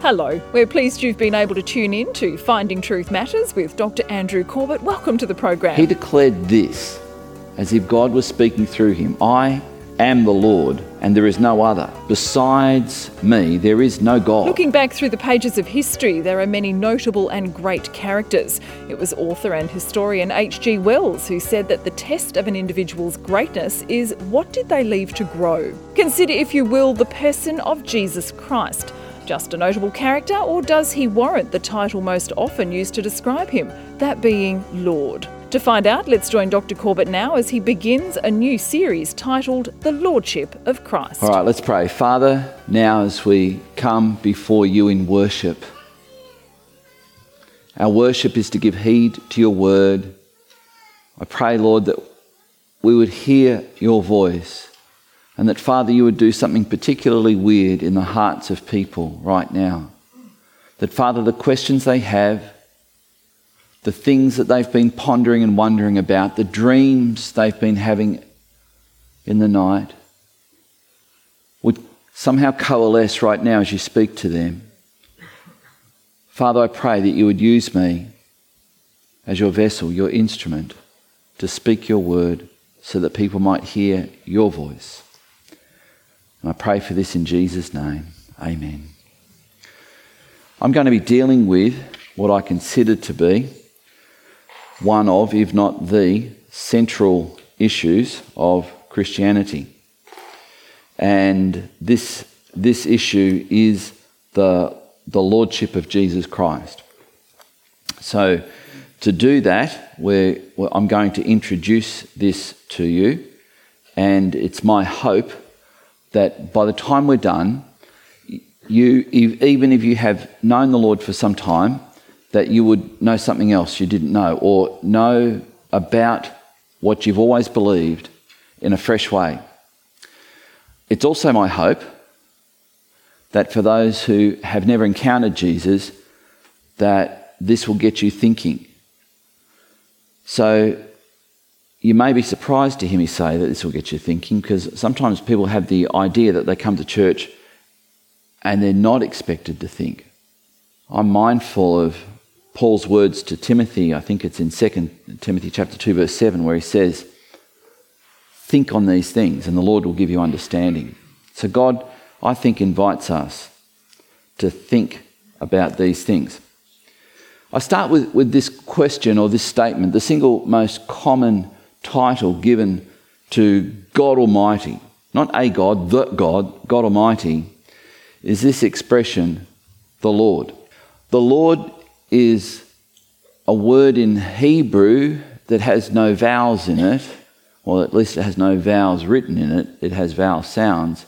Hello, we're pleased you've been able to tune in to Finding Truth Matters with Dr. Andrew Corbett. Welcome to the program. He declared this as if God was speaking through him I am the Lord, and there is no other. Besides me, there is no God. Looking back through the pages of history, there are many notable and great characters. It was author and historian H.G. Wells who said that the test of an individual's greatness is what did they leave to grow? Consider, if you will, the person of Jesus Christ. Just a notable character, or does he warrant the title most often used to describe him, that being Lord? To find out, let's join Dr. Corbett now as he begins a new series titled The Lordship of Christ. All right, let's pray. Father, now as we come before you in worship, our worship is to give heed to your word. I pray, Lord, that we would hear your voice and that, Father, you would do something particularly weird in the hearts of people right now. That, Father, the questions they have, the things that they've been pondering and wondering about, the dreams they've been having in the night, would somehow coalesce right now as you speak to them. Father, I pray that you would use me as your vessel, your instrument, to speak your word so that people might hear your voice. And I pray for this in Jesus' name. Amen. I'm going to be dealing with what I consider to be one of, if not the, central issues of Christianity. And this, this issue is the, the Lordship of Jesus Christ. So, to do that, we're, I'm going to introduce this to you, and it's my hope that by the time we're done, you, even if you have known the Lord for some time, that you would know something else you didn't know, or know about what you've always believed in a fresh way. It's also my hope that for those who have never encountered Jesus, that this will get you thinking. So you may be surprised to hear me say that this will get you thinking because sometimes people have the idea that they come to church and they're not expected to think. I'm mindful of Paul's words to Timothy, I think it's in 2 Timothy chapter 2 verse 7 where he says, "Think on these things and the Lord will give you understanding." So God, I think invites us to think about these things. I start with, with this question or this statement, the single most common title given to God Almighty, not a God, the God, God Almighty, is this expression, the Lord. The Lord is a word in Hebrew that has no vowels in it, or at least it has no vowels written in it, it has vowel sounds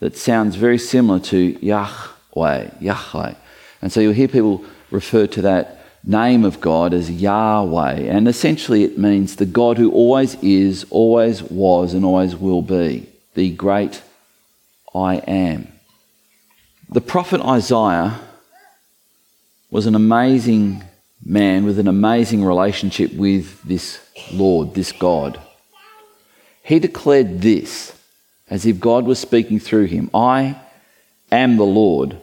that sounds very similar to Yahweh, Yahweh. And so you'll hear people refer to that name of God as Yahweh, and essentially it means the God who always is, always was, and always will be, the great I am. The prophet Isaiah was an amazing man with an amazing relationship with this Lord, this God. He declared this as if God was speaking through him I am the Lord,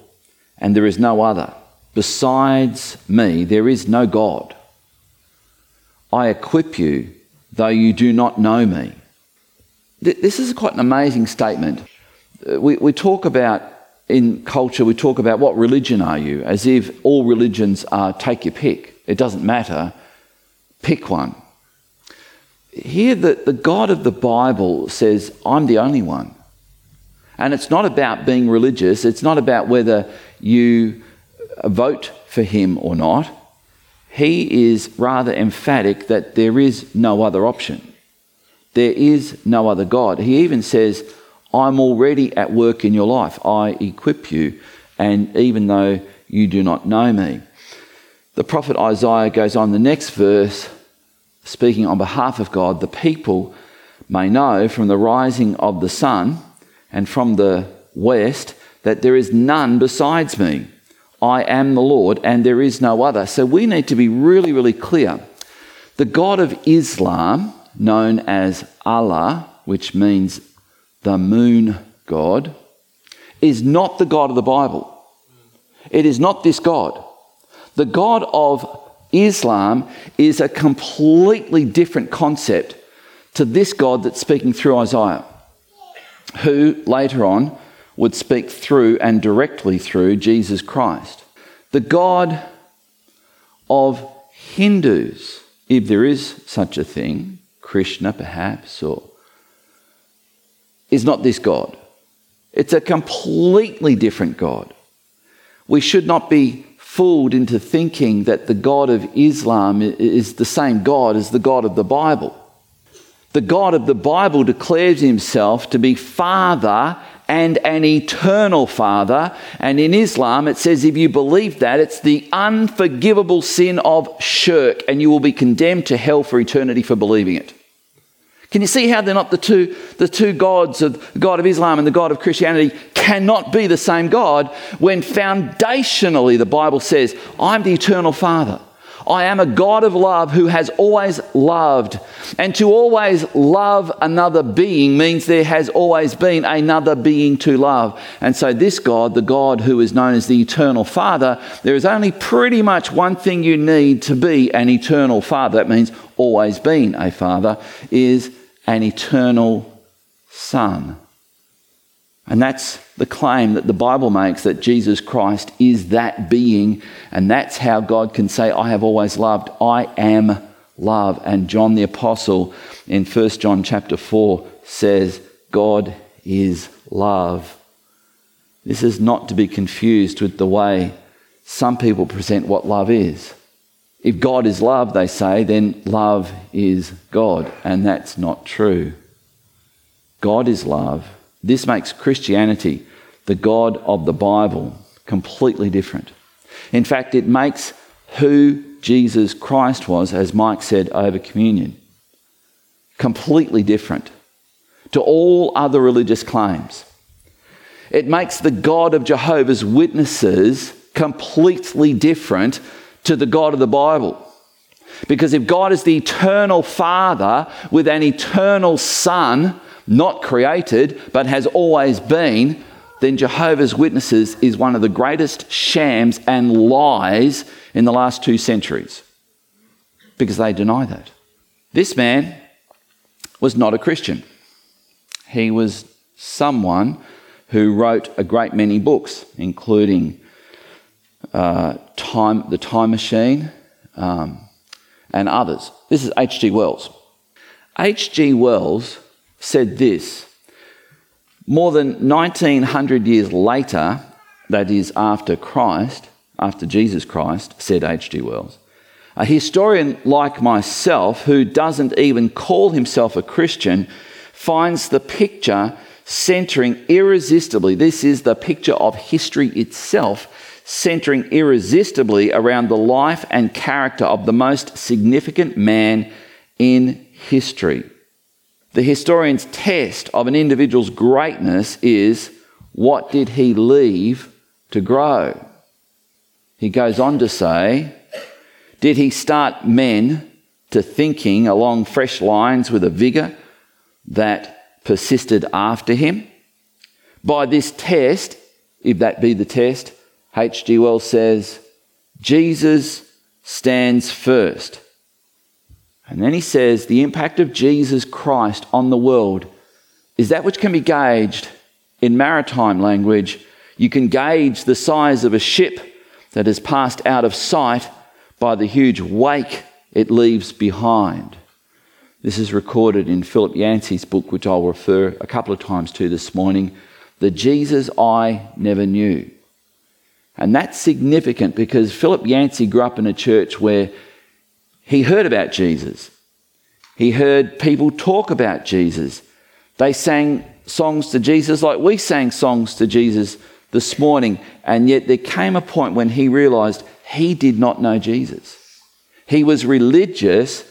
and there is no other. Besides me, there is no God. I equip you, though you do not know me. This is quite an amazing statement. Uh, we, we talk about in culture, we talk about what religion are you, as if all religions are take your pick. It doesn't matter. Pick one. Here, the, the God of the Bible says, I'm the only one. And it's not about being religious, it's not about whether you vote for him or not. He is rather emphatic that there is no other option. There is no other God. He even says, I'm already at work in your life. I equip you, and even though you do not know me. The prophet Isaiah goes on the next verse, speaking on behalf of God, the people may know from the rising of the sun and from the west that there is none besides me. I am the Lord and there is no other. So we need to be really, really clear. The God of Islam, known as Allah, which means the moon god, is not the God of the Bible. It is not this God. The God of Islam is a completely different concept to this God that's speaking through Isaiah, who later on would speak through and directly through Jesus Christ. The God of Hindus, if there is such a thing, Krishna perhaps, or is not this God. It's a completely different God. We should not be fooled into thinking that the God of Islam is the same God as the God of the Bible. The God of the Bible declares himself to be Father and an eternal Father. And in Islam, it says if you believe that, it's the unforgivable sin of shirk, and you will be condemned to hell for eternity for believing it. Can you see how they're not the two, the two gods of the God of Islam and the God of Christianity cannot be the same God when foundationally the Bible says, I'm the eternal Father. I am a God of love who has always loved. And to always love another being means there has always been another being to love. And so, this God, the God who is known as the eternal Father, there is only pretty much one thing you need to be an eternal Father. That means always been a Father, is an eternal Son. And that's the claim that the Bible makes that Jesus Christ is that being, and that's how God can say, I have always loved, I am love. And John the Apostle in 1 John chapter 4 says, God is love. This is not to be confused with the way some people present what love is. If God is love, they say, then love is God. And that's not true. God is love. This makes Christianity, the God of the Bible, completely different. In fact, it makes who Jesus Christ was, as Mike said over communion, completely different to all other religious claims. It makes the God of Jehovah's Witnesses completely different to the God of the Bible. Because if God is the eternal Father with an eternal Son, not created, but has always been, then Jehovah's Witnesses is one of the greatest shams and lies in the last two centuries because they deny that. This man was not a Christian. He was someone who wrote a great many books, including uh, time, The Time Machine um, and others. This is H.G. Wells. H.G. Wells said this More than 1900 years later, that is, after Christ, after Jesus Christ, said H.G. Wells, a historian like myself, who doesn't even call himself a Christian, finds the picture centering irresistibly. This is the picture of history itself, centering irresistibly around the life and character of the most significant man in history. The historian's test of an individual's greatness is what did he leave to grow? He goes on to say, did he start men to thinking along fresh lines with a vigour that persisted after him? By this test, if that be the test, H.G. Wells says, Jesus stands first. And then he says the impact of Jesus Christ on the world is that which can be gauged in maritime language. You can gauge the size of a ship that has passed out of sight by the huge wake it leaves behind. This is recorded in Philip Yancey's book, which I'll refer a couple of times to this morning The Jesus I Never Knew. And that's significant because Philip Yancey grew up in a church where he heard about Jesus. He heard people talk about Jesus. They sang songs to Jesus like we sang songs to Jesus this morning. And yet there came a point when he realized he did not know Jesus. He was religious,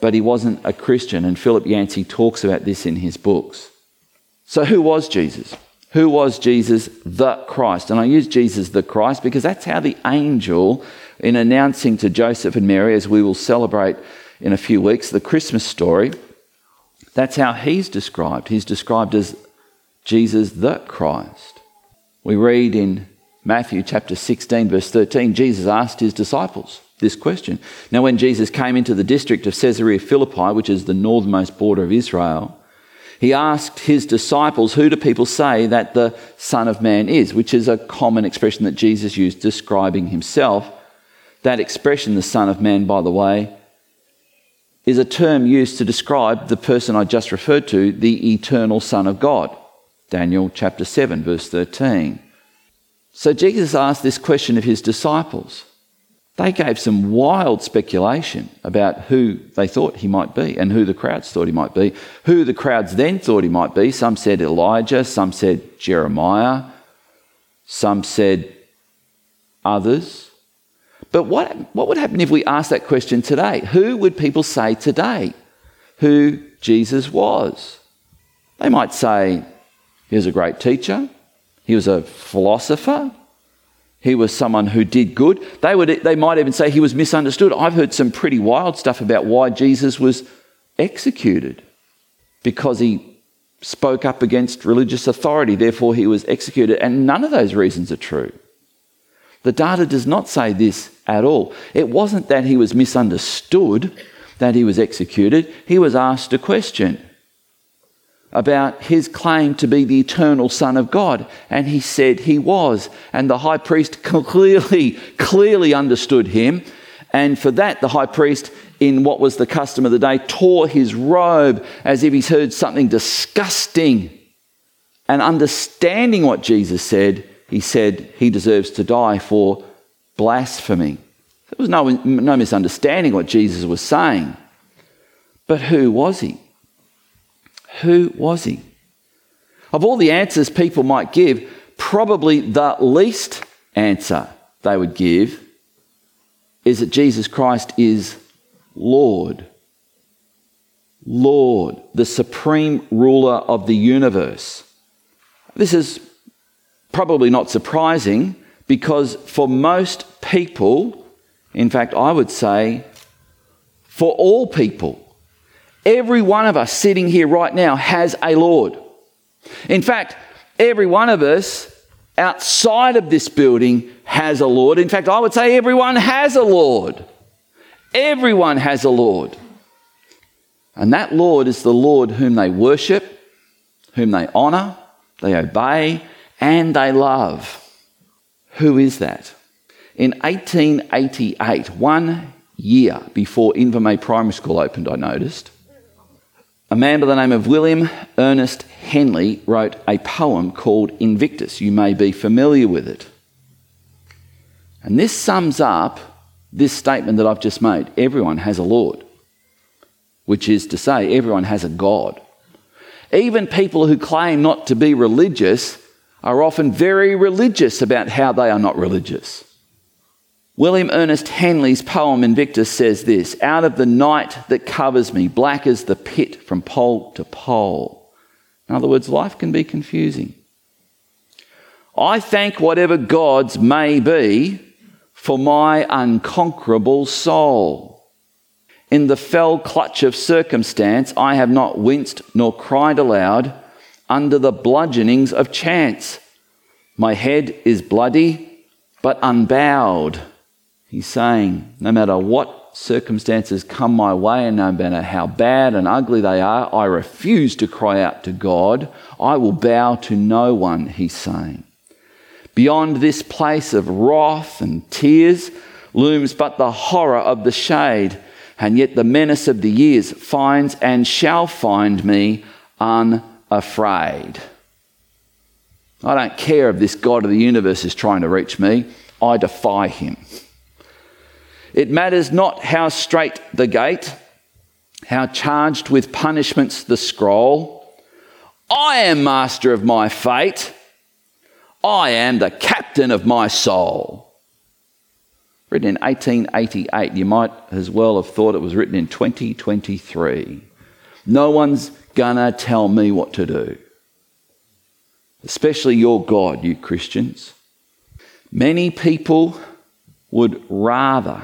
but he wasn't a Christian. And Philip Yancey talks about this in his books. So, who was Jesus? Who was Jesus the Christ? And I use Jesus the Christ because that's how the angel in announcing to Joseph and Mary, as we will celebrate in a few weeks, the Christmas story, that's how he's described. He's described as Jesus the Christ. We read in Matthew chapter 16, verse 13, Jesus asked his disciples this question. Now, when Jesus came into the district of Caesarea Philippi, which is the northernmost border of Israel, he asked his disciples, Who do people say that the Son of Man is? Which is a common expression that Jesus used describing himself. That expression, the Son of Man, by the way, is a term used to describe the person I just referred to, the eternal Son of God. Daniel chapter 7, verse 13. So Jesus asked this question of his disciples. They gave some wild speculation about who they thought he might be and who the crowds thought he might be. Who the crowds then thought he might be. Some said Elijah, some said Jeremiah, some said others. But what, what would happen if we asked that question today? Who would people say today who Jesus was? They might say he was a great teacher, he was a philosopher, he was someone who did good. They, would, they might even say he was misunderstood. I've heard some pretty wild stuff about why Jesus was executed because he spoke up against religious authority, therefore, he was executed. And none of those reasons are true. The data does not say this at all. It wasn't that he was misunderstood that he was executed, he was asked a question about his claim to be the eternal Son of God, and he said he was. And the high priest clearly, clearly understood him. And for that, the high priest, in what was the custom of the day, tore his robe as if he's heard something disgusting. And understanding what Jesus said, he said he deserves to die for blasphemy. There was no, no misunderstanding what Jesus was saying. But who was he? Who was he? Of all the answers people might give, probably the least answer they would give is that Jesus Christ is Lord. Lord, the supreme ruler of the universe. This is probably not surprising because for most people, in fact, I would say for all people, Every one of us sitting here right now has a Lord. In fact, every one of us outside of this building has a Lord. In fact, I would say everyone has a Lord. Everyone has a Lord. And that Lord is the Lord whom they worship, whom they honour, they obey, and they love. Who is that? In 1888, one year before Invermay Primary School opened, I noticed, a man by the name of William Ernest Henley wrote a poem called Invictus. You may be familiar with it. And this sums up this statement that I've just made everyone has a Lord, which is to say, everyone has a God. Even people who claim not to be religious are often very religious about how they are not religious. William Ernest Henley's poem Invictus says this Out of the night that covers me, black as the pit from pole to pole. In other words, life can be confusing. I thank whatever gods may be for my unconquerable soul. In the fell clutch of circumstance, I have not winced nor cried aloud under the bludgeonings of chance. My head is bloody, but unbowed. He's saying, no matter what circumstances come my way, and no matter how bad and ugly they are, I refuse to cry out to God. I will bow to no one, he's saying. Beyond this place of wrath and tears looms but the horror of the shade, and yet the menace of the years finds and shall find me unafraid. I don't care if this God of the universe is trying to reach me, I defy him. It matters not how straight the gate, how charged with punishments the scroll. I am master of my fate. I am the captain of my soul. Written in 1888. You might as well have thought it was written in 2023. No one's gonna tell me what to do. Especially your God, you Christians. Many people would rather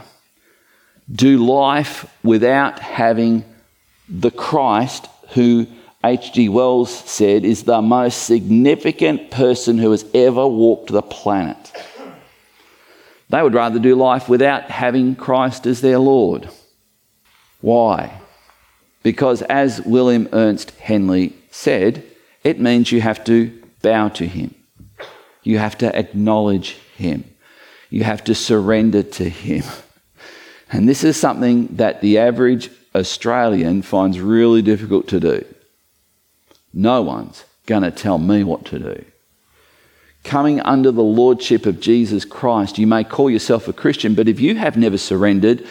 do life without having the Christ who H.G. Wells said is the most significant person who has ever walked the planet. They would rather do life without having Christ as their Lord. Why? Because, as William Ernest Henley said, it means you have to bow to Him, you have to acknowledge Him, you have to surrender to Him. And this is something that the average Australian finds really difficult to do. No one's going to tell me what to do. Coming under the lordship of Jesus Christ, you may call yourself a Christian, but if you have never surrendered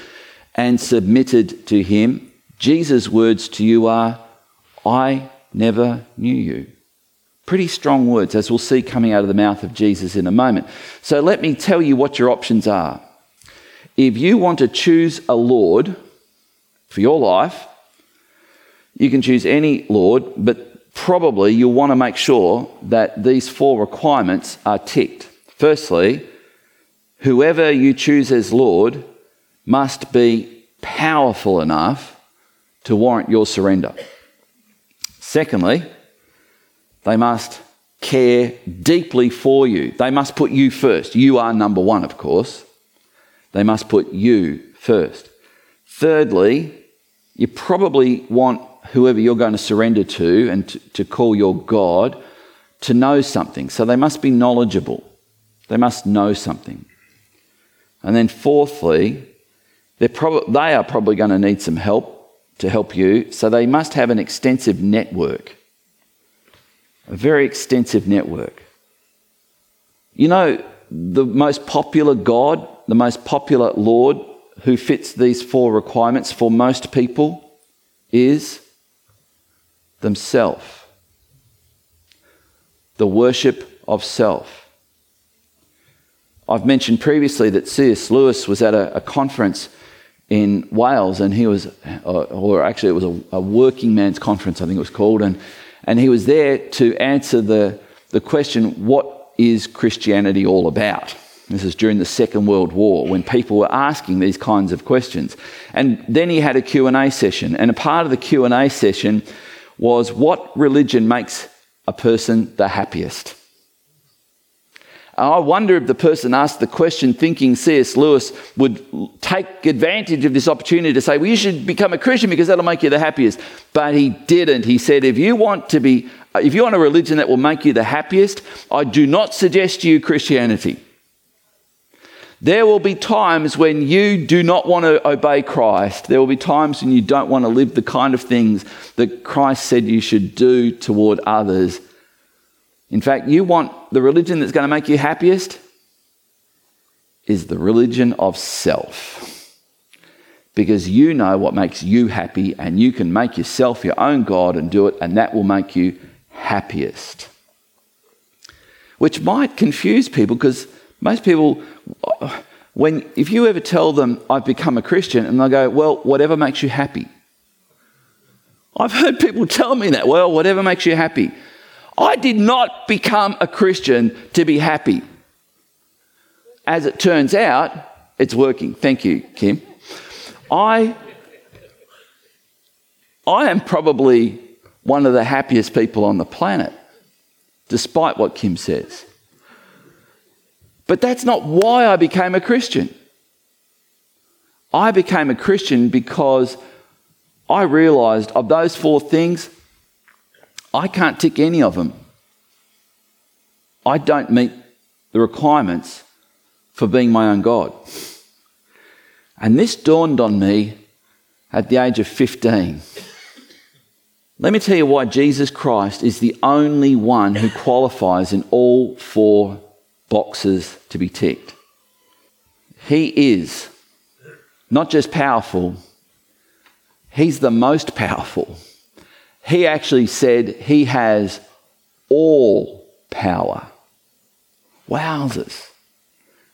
and submitted to Him, Jesus' words to you are, I never knew you. Pretty strong words, as we'll see coming out of the mouth of Jesus in a moment. So let me tell you what your options are. If you want to choose a Lord for your life, you can choose any Lord, but probably you'll want to make sure that these four requirements are ticked. Firstly, whoever you choose as Lord must be powerful enough to warrant your surrender. Secondly, they must care deeply for you. They must put you first. You are number one, of course. They must put you first. Thirdly, you probably want whoever you're going to surrender to and to, call your God to know something. So they must be knowledgeable. They must know something. And then, fourthly, they're prob- they are probably going to need some help to help you. So they must have an extensive network, a very extensive network. You know, the most popular God, the most popular Lord who fits these four requirements for most people is themselves. The worship of self. I've mentioned previously that C.S. Lewis was at a, a conference in Wales, and he was, uh, or actually, it was a, a, working man's conference, I think it was called, and, and he was there to answer the, the question, What is Christianity all about? This is during the Second World War when people were asking these kinds of questions. And then he had a Q&A session, and a part of the Q&A session was what religion makes a person the happiest? I wonder if the person asked the question thinking C.S. Lewis would take advantage of this opportunity to say, Well, you should become a Christian because that'll make you the happiest. But he didn't. He said, If you want to be, if you want a religion that will make you the happiest, I do not suggest to you Christianity. There will be times when you do not want to obey Christ. There will be times when you don't want to live the kind of things that Christ said you should do toward others in fact, you want the religion that's going to make you happiest is the religion of self. Because you know what makes you happy, and you can make yourself your own God and do it, and that will make you happiest. Which might confuse people because most people, when, if you ever tell them, I've become a Christian, and they'll go, Well, whatever makes you happy. I've heard people tell me that, well, whatever makes you happy. I did not become a Christian to be happy. As it turns out, it's working. Thank you, Kim. I, I am probably one of the happiest people on the planet, despite what Kim says. But that's not why I became a Christian. I became a Christian because I realized of those four things, I can't tick any of them. I don't meet the requirements for being my own God. And this dawned on me at the age of 15. Let me tell you why Jesus Christ is the only one who qualifies in all four boxes to be ticked. He is not just powerful, he's the most powerful he actually said he has all power. Wowzers.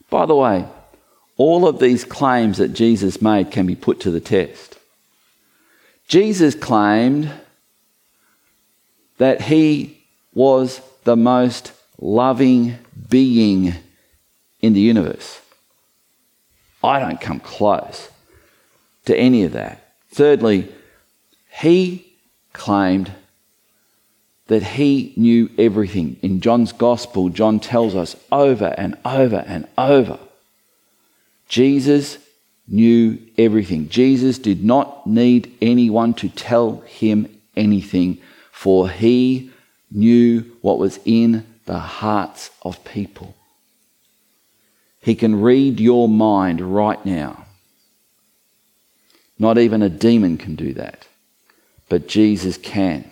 By the way, all of these claims that Jesus made can be put to the test. Jesus claimed that he was the most loving being in the universe. I don't come close to any of that. Thirdly, he claimed that he knew everything. In John's gospel, John tells us over and over and over Jesus knew everything. Jesus did not need anyone to tell him anything, for he knew what was in the hearts of people. He can read your mind right now. Not even a demon can do that, but Jesus can.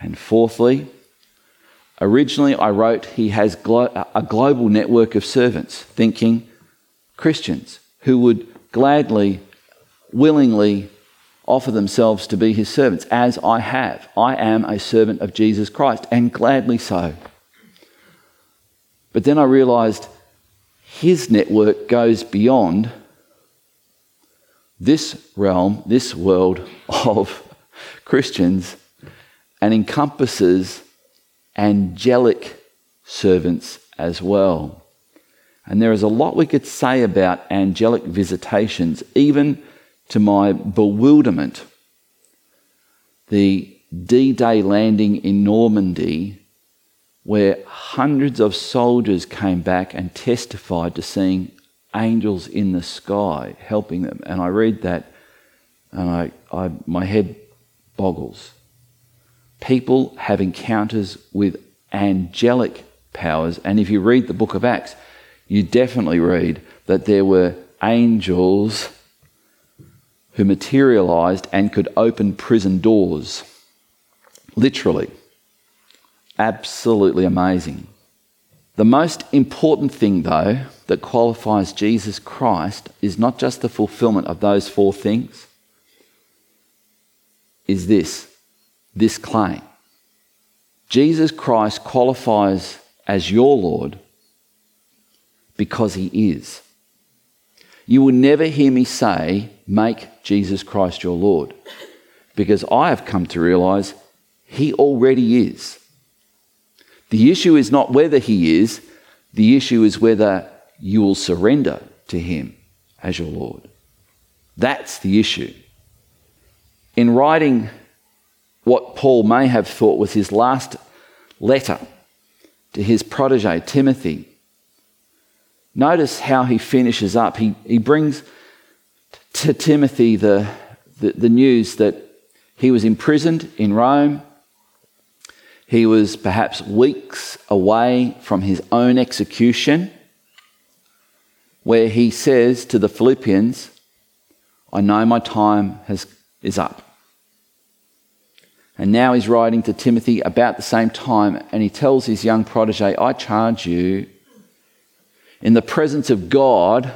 And fourthly, originally I wrote he has glo- a global network of servants, thinking Christians who would gladly, willingly offer themselves to be his servants, as I have. I am a servant of Jesus Christ, and gladly so. But then I realized his network goes beyond this realm, this world of Christians, and encompasses angelic servants as well. And there is a lot we could say about angelic visitations, even to my bewilderment. The D Day landing in Normandy, where hundreds of soldiers came back and testified to seeing angels in the sky helping them. And I read that and I, I, my head boggles. People have encounters with angelic powers. And if you read the book of Acts, you definitely read that there were angels who materialized and could open prison doors. Literally. Absolutely amazing. The most important thing, though, that qualifies Jesus Christ is not just the fulfillment of those four things, is this this claim. Jesus Christ qualifies as your Lord because he is. You will never hear me say, Make Jesus Christ your Lord, because I have come to realize he already is. The issue is not whether he is, the issue is whether you will surrender to him as your Lord. That's the issue. In writing what Paul may have thought was his last letter to his protege, Timothy, Notice how he finishes up. He, he brings to Timothy the, the, the news that he was imprisoned in Rome. He was perhaps weeks away from his own execution, where he says to the Philippians, I know my time has, is up. And now he's writing to Timothy about the same time, and he tells his young protege, I charge you in the presence of God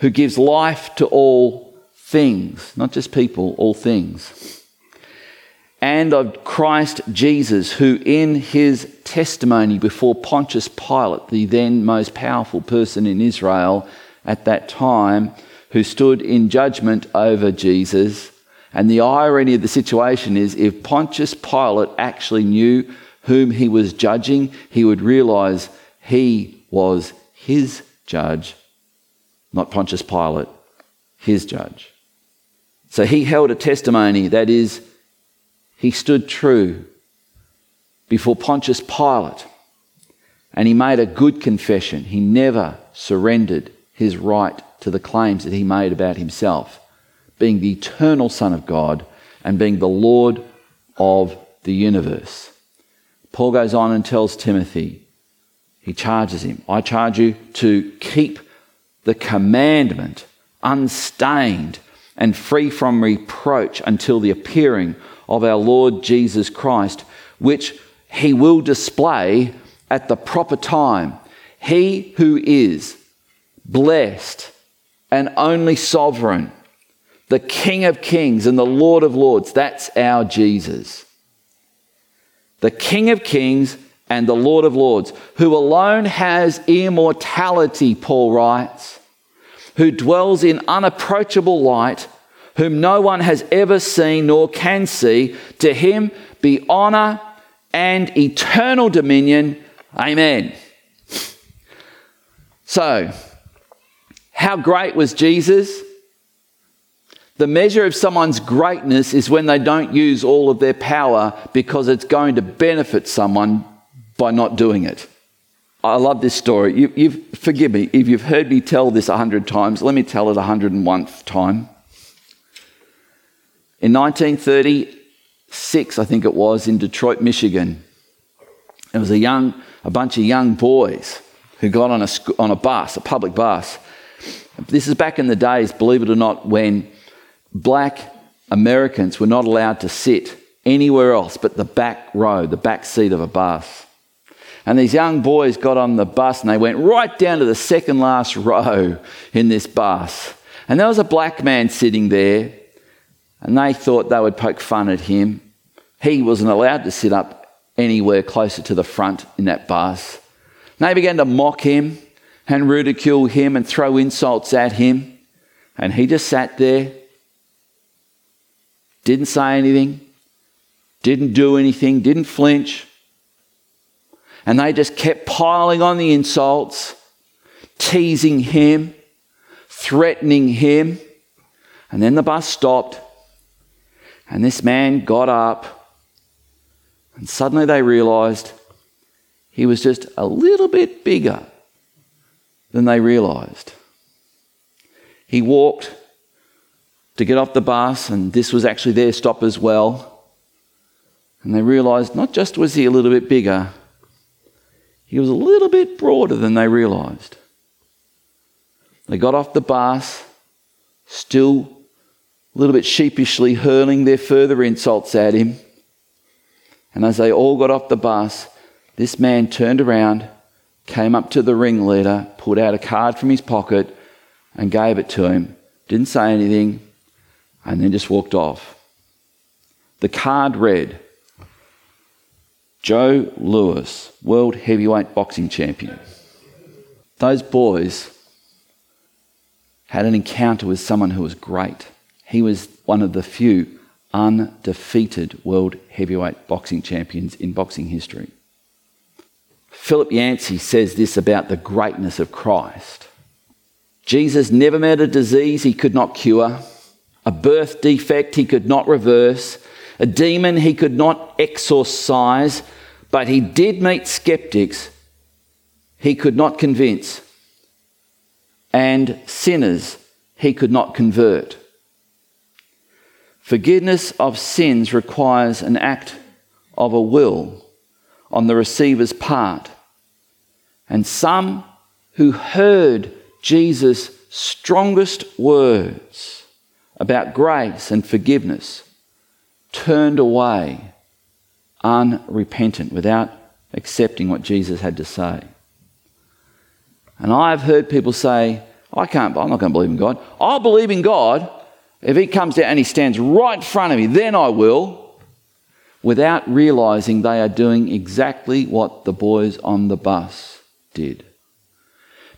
who gives life to all things, not just people, all things. And of Christ Jesus, who in his testimony before Pontius Pilate, the then most powerful person in Israel at that time, who stood in judgment over Jesus. And the irony of the situation is if Pontius Pilate actually knew whom he was judging, he would realize he was his judge, not Pontius Pilate, his judge. So he held a testimony that is, he stood true before Pontius Pilate and he made a good confession. He never surrendered his right to the claims that he made about himself, being the eternal Son of God and being the Lord of the universe. Paul goes on and tells Timothy, he charges him. I charge you to keep the commandment unstained and free from reproach until the appearing of our Lord Jesus Christ, which he will display at the proper time. He who is blessed and only sovereign, the King of kings and the Lord of lords, that's our Jesus. The King of kings and the Lord of Lords, who alone has immortality, Paul writes, who dwells in unapproachable light, whom no one has ever seen nor can see. To him be honor and eternal dominion. Amen. So, how great was Jesus? The measure of someone's greatness is when they don't use all of their power because it's going to benefit someone by not doing it. I love this story. You, you've, forgive me if you've heard me tell this a hundred times. Let me tell it a hundred and one time. In 1936, I think it was, in Detroit, Michigan, there was a young, a bunch of young boys who got on a, on a bus, a public bus. This is back in the days, believe it or not, when black Americans were not allowed to sit anywhere else but the back row, the back seat of a bus. And these young boys got on the bus and they went right down to the second last row in this bus. And there was a black man sitting there, and they thought they would poke fun at him. He wasn't allowed to sit up anywhere closer to the front in that bus. And they began to mock him and ridicule him and throw insults at him. And he just sat there, didn't say anything, didn't do anything, didn't flinch. And they just kept piling on the insults, teasing him, threatening him. And then the bus stopped, and this man got up, and suddenly they realized he was just a little bit bigger than they realized. He walked to get off the bus, and this was actually their stop as well. And they realized not just was he a little bit bigger, he was a little bit broader than they realized. They got off the bus, still a little bit sheepishly hurling their further insults at him. And as they all got off the bus, this man turned around, came up to the ringleader, pulled out a card from his pocket, and gave it to him. Didn't say anything, and then just walked off. The card read, Joe Louis, world heavyweight boxing champion. Those boys had an encounter with someone who was great. He was one of the few undefeated world heavyweight boxing champions in boxing history. Philip Yancey says this about the greatness of Christ. Jesus never met a disease he could not cure, a birth defect he could not reverse, a demon he could not exorcise, but he did meet skeptics he could not convince, and sinners he could not convert. Forgiveness of sins requires an act of a will on the receiver's part. And some who heard Jesus' strongest words about grace and forgiveness turned away unrepentant without accepting what Jesus had to say. And I've heard people say, I can't, I'm not going to believe in God. I'll believe in God if He comes down and He stands right in front of me, then I will, without realizing they are doing exactly what the boys on the bus did.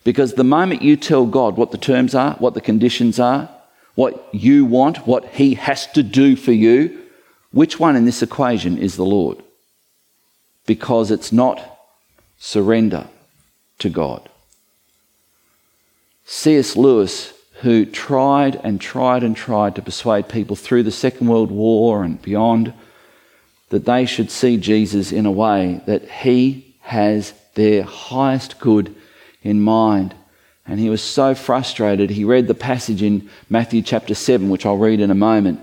Because the moment you tell God what the terms are, what the conditions are, what you want, what He has to do for you, which one in this equation is the Lord? Because it's not surrender to God. C.S. Lewis, who tried and tried and tried to persuade people through the Second World War and beyond that they should see Jesus in a way that he has their highest good in mind. And he was so frustrated, he read the passage in Matthew chapter 7, which I'll read in a moment.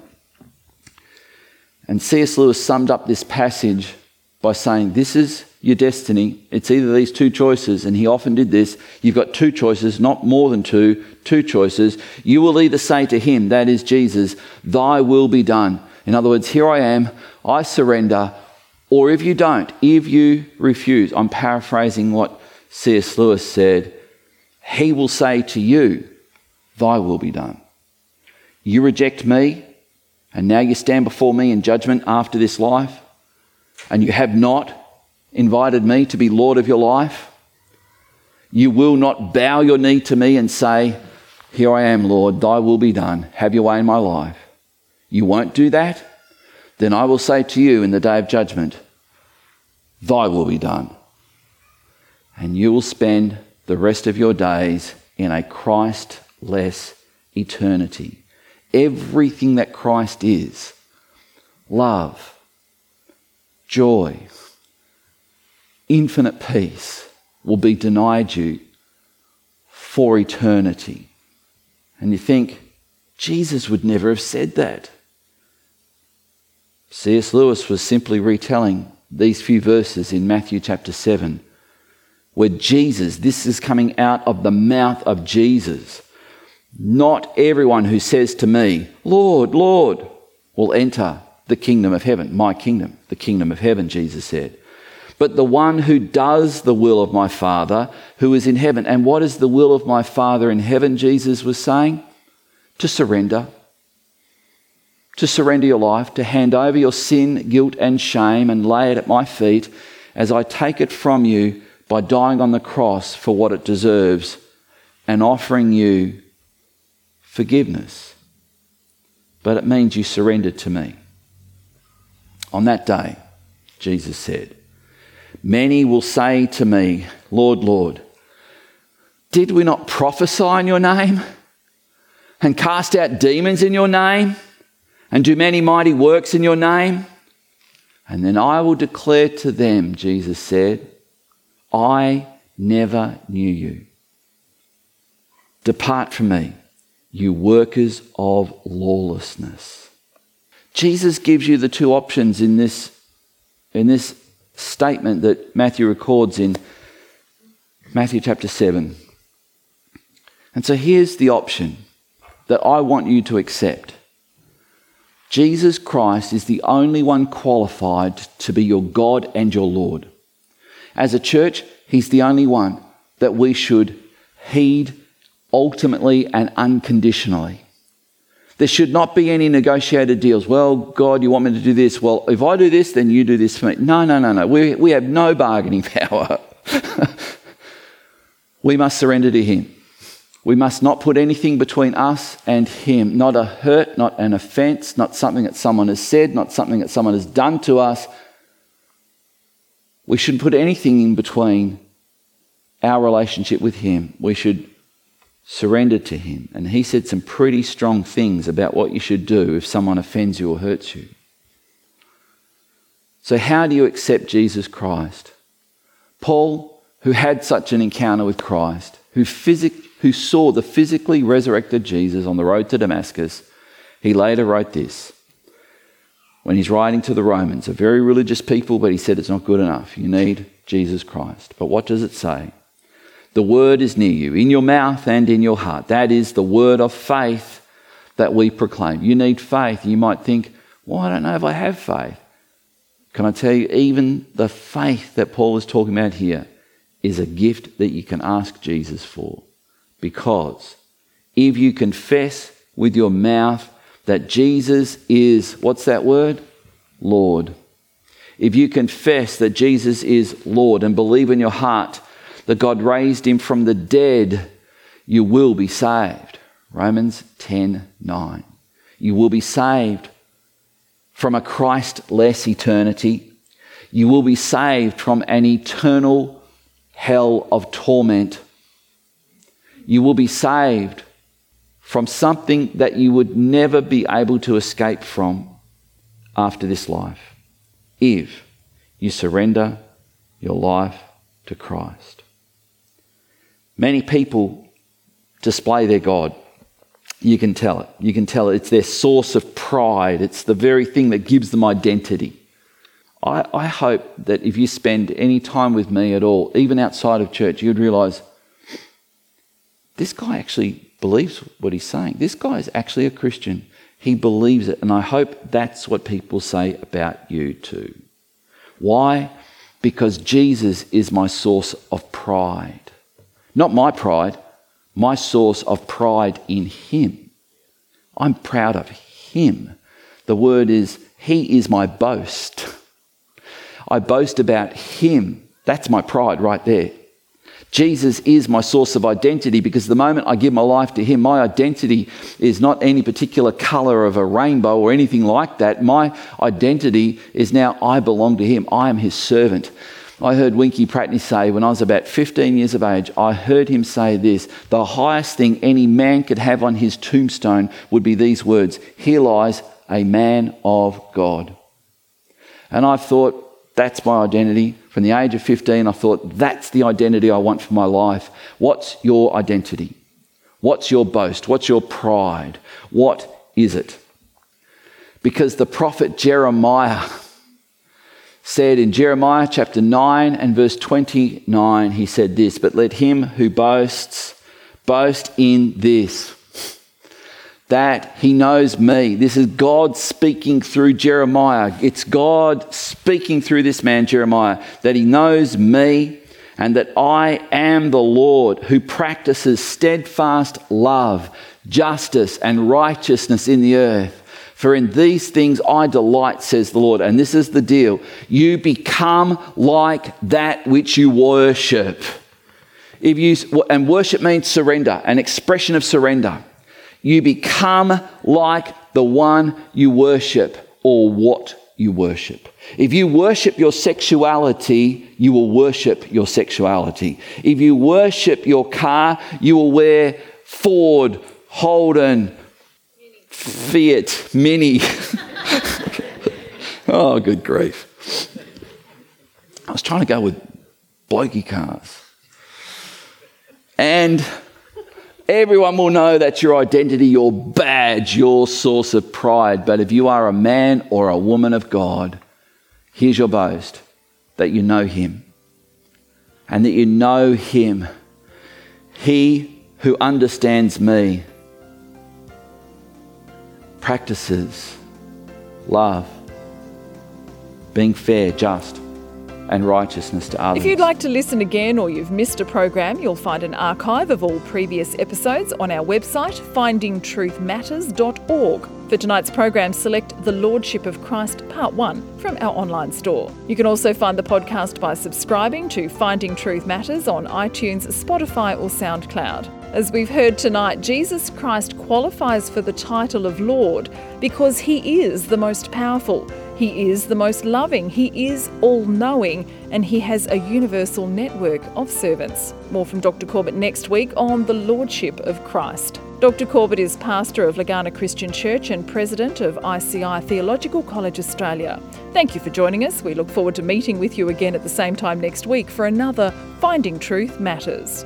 And C.S. Lewis summed up this passage by saying, This is your destiny. It's either these two choices. And he often did this. You've got two choices, not more than two, two choices. You will either say to him, that is Jesus, Thy will be done. In other words, here I am, I surrender. Or if you don't, if you refuse, I'm paraphrasing what C.S. Lewis said, he will say to you, Thy will be done. You reject me, and now you stand before me in judgment after this life, and you have not invited me to be Lord of your life. You will not bow your knee to me and say, Here I am, Lord, thy will be done. Have your way in my life. You won't do that? Then I will say to you in the day of judgment, Thy will be done. And you will spend the rest of your days in a Christ-less eternity everything that Christ is love, joy, infinite peace, will be denied you for eternity. And you think, Jesus would never have said that. C.S. Lewis was simply retelling these few verses in Matthew chapter 7, where Jesus, this is coming out of the mouth of Jesus. Not everyone who says to me, Lord, Lord, will enter the kingdom of heaven, my kingdom, the kingdom of heaven, Jesus said. But the one who does the will of my Father who is in heaven. And what is the will of my Father in heaven, Jesus was saying? To surrender. To surrender your life, to hand over your sin, guilt, and shame and lay it at my feet as I take it from you by dying on the cross for what it deserves and offering you forgiveness. But it means you surrendered to me. On that day, Jesus said, Many will say to me, Lord, Lord, did we not prophesy in your name and cast out demons in your name and do many mighty works in your name? And then I will declare to them, Jesus said, I never knew you. Depart from me, you workers of lawlessness. Jesus gives you the two options in this, in this statement that Matthew records in Matthew chapter 7. And so here's the option that I want you to accept Jesus Christ is the only one qualified to be your God and your Lord. As a church, He's the only one that we should heed ultimately and unconditionally. There should not be any negotiated deals. Well, God, you want me to do this? Well, if I do this, then you do this for me. No, no, no, no. We, we have no bargaining power. we must surrender to Him. We must not put anything between us and Him. Not a hurt, not an offense, not something that someone has said, not something that someone has done to us. We shouldn't put anything in between our relationship with Him. We should surrender to him. And he said some pretty strong things about what you should do if someone offends you or hurts you. So, how do you accept Jesus Christ? Paul, who had such an encounter with Christ, who, physic- who saw the physically resurrected Jesus on the road to Damascus, he later wrote this when he's writing to the Romans, a very religious people, but he said it's not good enough. You need Jesus Christ. But what does it say? The word is near you, in your mouth and in your heart. That is the word of faith that we proclaim. You need faith. You might think, well, I don't know if I have faith. Can I tell you, even the faith that Paul is talking about here is a gift that you can ask Jesus for. Because if you confess with your mouth that Jesus is, what's that word? Lord. If you confess that Jesus is Lord and believe in your heart that God raised him from the dead, you will be saved. Romans 10 9. You will be saved from a Christ-less eternity. You will be saved from an eternal hell of torment. You will be saved from something that you would never be able to escape from after this life if you surrender your life to Christ. Many people display their God. You can tell it. You can tell it. It's their source of pride. It's the very thing that gives them identity. I, I hope that if you spend any time with me at all, even outside of church, you'd realize this guy actually believes what he's saying. This guy is actually a Christian. He believes it. And I hope that's what people say about you too. Why? Because Jesus is my source of pride. Not my pride, my source of pride in Him. I'm proud of Him. The word is, He is my boast. I boast about Him. That's my pride right there. Jesus is my source of identity because the moment I give my life to Him, my identity is not any particular color of a rainbow or anything like that. My identity is now I belong to Him. I am His servant. I heard Winkie Pratney say when I was about 15 years of age, I heard him say this the highest thing any man could have on his tombstone would be these words Here lies a man of God. And I thought, that's my identity. From the age of 15, I thought, that's the identity I want for my life. What's your identity? What's your boast? What's your pride? What is it? Because the prophet Jeremiah said in Jeremiah chapter 9 and verse 29, he said this, But let him who boasts boast in this that he knows me. This is God speaking through Jeremiah. It's God speaking through this man, Jeremiah, that he knows me and that I am the Lord who practices steadfast love, justice, and righteousness in the earth. For in these things I delight, says the Lord. And this is the deal you become like that which you worship. If you, and worship means surrender, an expression of surrender. You become like the one you worship or what you worship. If you worship your sexuality, you will worship your sexuality. If you worship your car, you will wear Ford, Holden, Fiat, Mini. oh, good grief. I was trying to go with blokey cars. And Everyone will know that's your identity, your badge, your source of pride. But if you are a man or a woman of God, here's your boast that you know Him and that you know Him. He who understands me practices love, being fair, just and righteousness to others. If you'd like to listen again or you've missed a program, you'll find an archive of all previous episodes on our website, findingtruthmatters.org. For tonight's program, select The Lordship of Christ Part 1 from our online store. You can also find the podcast by subscribing to Finding Truth Matters on iTunes, Spotify, or SoundCloud. As we've heard tonight, Jesus Christ qualifies for the title of Lord because he is the most powerful. He is the most loving, He is all knowing, and He has a universal network of servants. More from Dr. Corbett next week on the Lordship of Christ. Dr. Corbett is pastor of Legana Christian Church and president of ICI Theological College Australia. Thank you for joining us. We look forward to meeting with you again at the same time next week for another Finding Truth Matters.